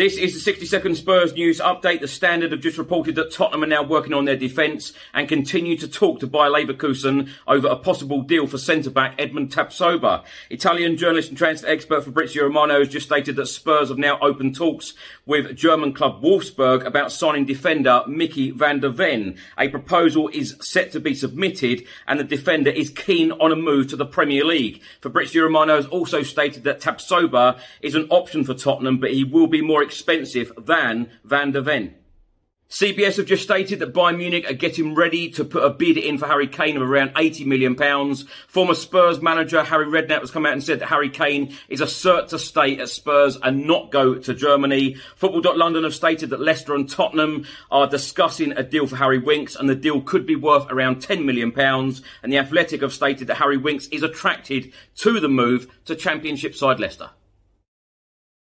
This is the 60 second Spurs news update. The Standard have just reported that Tottenham are now working on their defence and continue to talk to Bayer Leverkusen over a possible deal for centre back Edmond Tapsoba. Italian journalist and transfer expert Fabrizio Romano has just stated that Spurs have now opened talks with German club Wolfsburg about signing defender Micky van de Ven. A proposal is set to be submitted and the defender is keen on a move to the Premier League. Fabrizio Romano has also stated that Tapsoba is an option for Tottenham, but he will be more expensive than Van de Ven. CBS have just stated that Bayern Munich are getting ready to put a bid in for Harry Kane of around £80 million. Former Spurs manager Harry Redknapp has come out and said that Harry Kane is a cert to stay at Spurs and not go to Germany. Football.London have stated that Leicester and Tottenham are discussing a deal for Harry Winks and the deal could be worth around £10 million. And the Athletic have stated that Harry Winks is attracted to the move to Championship side Leicester.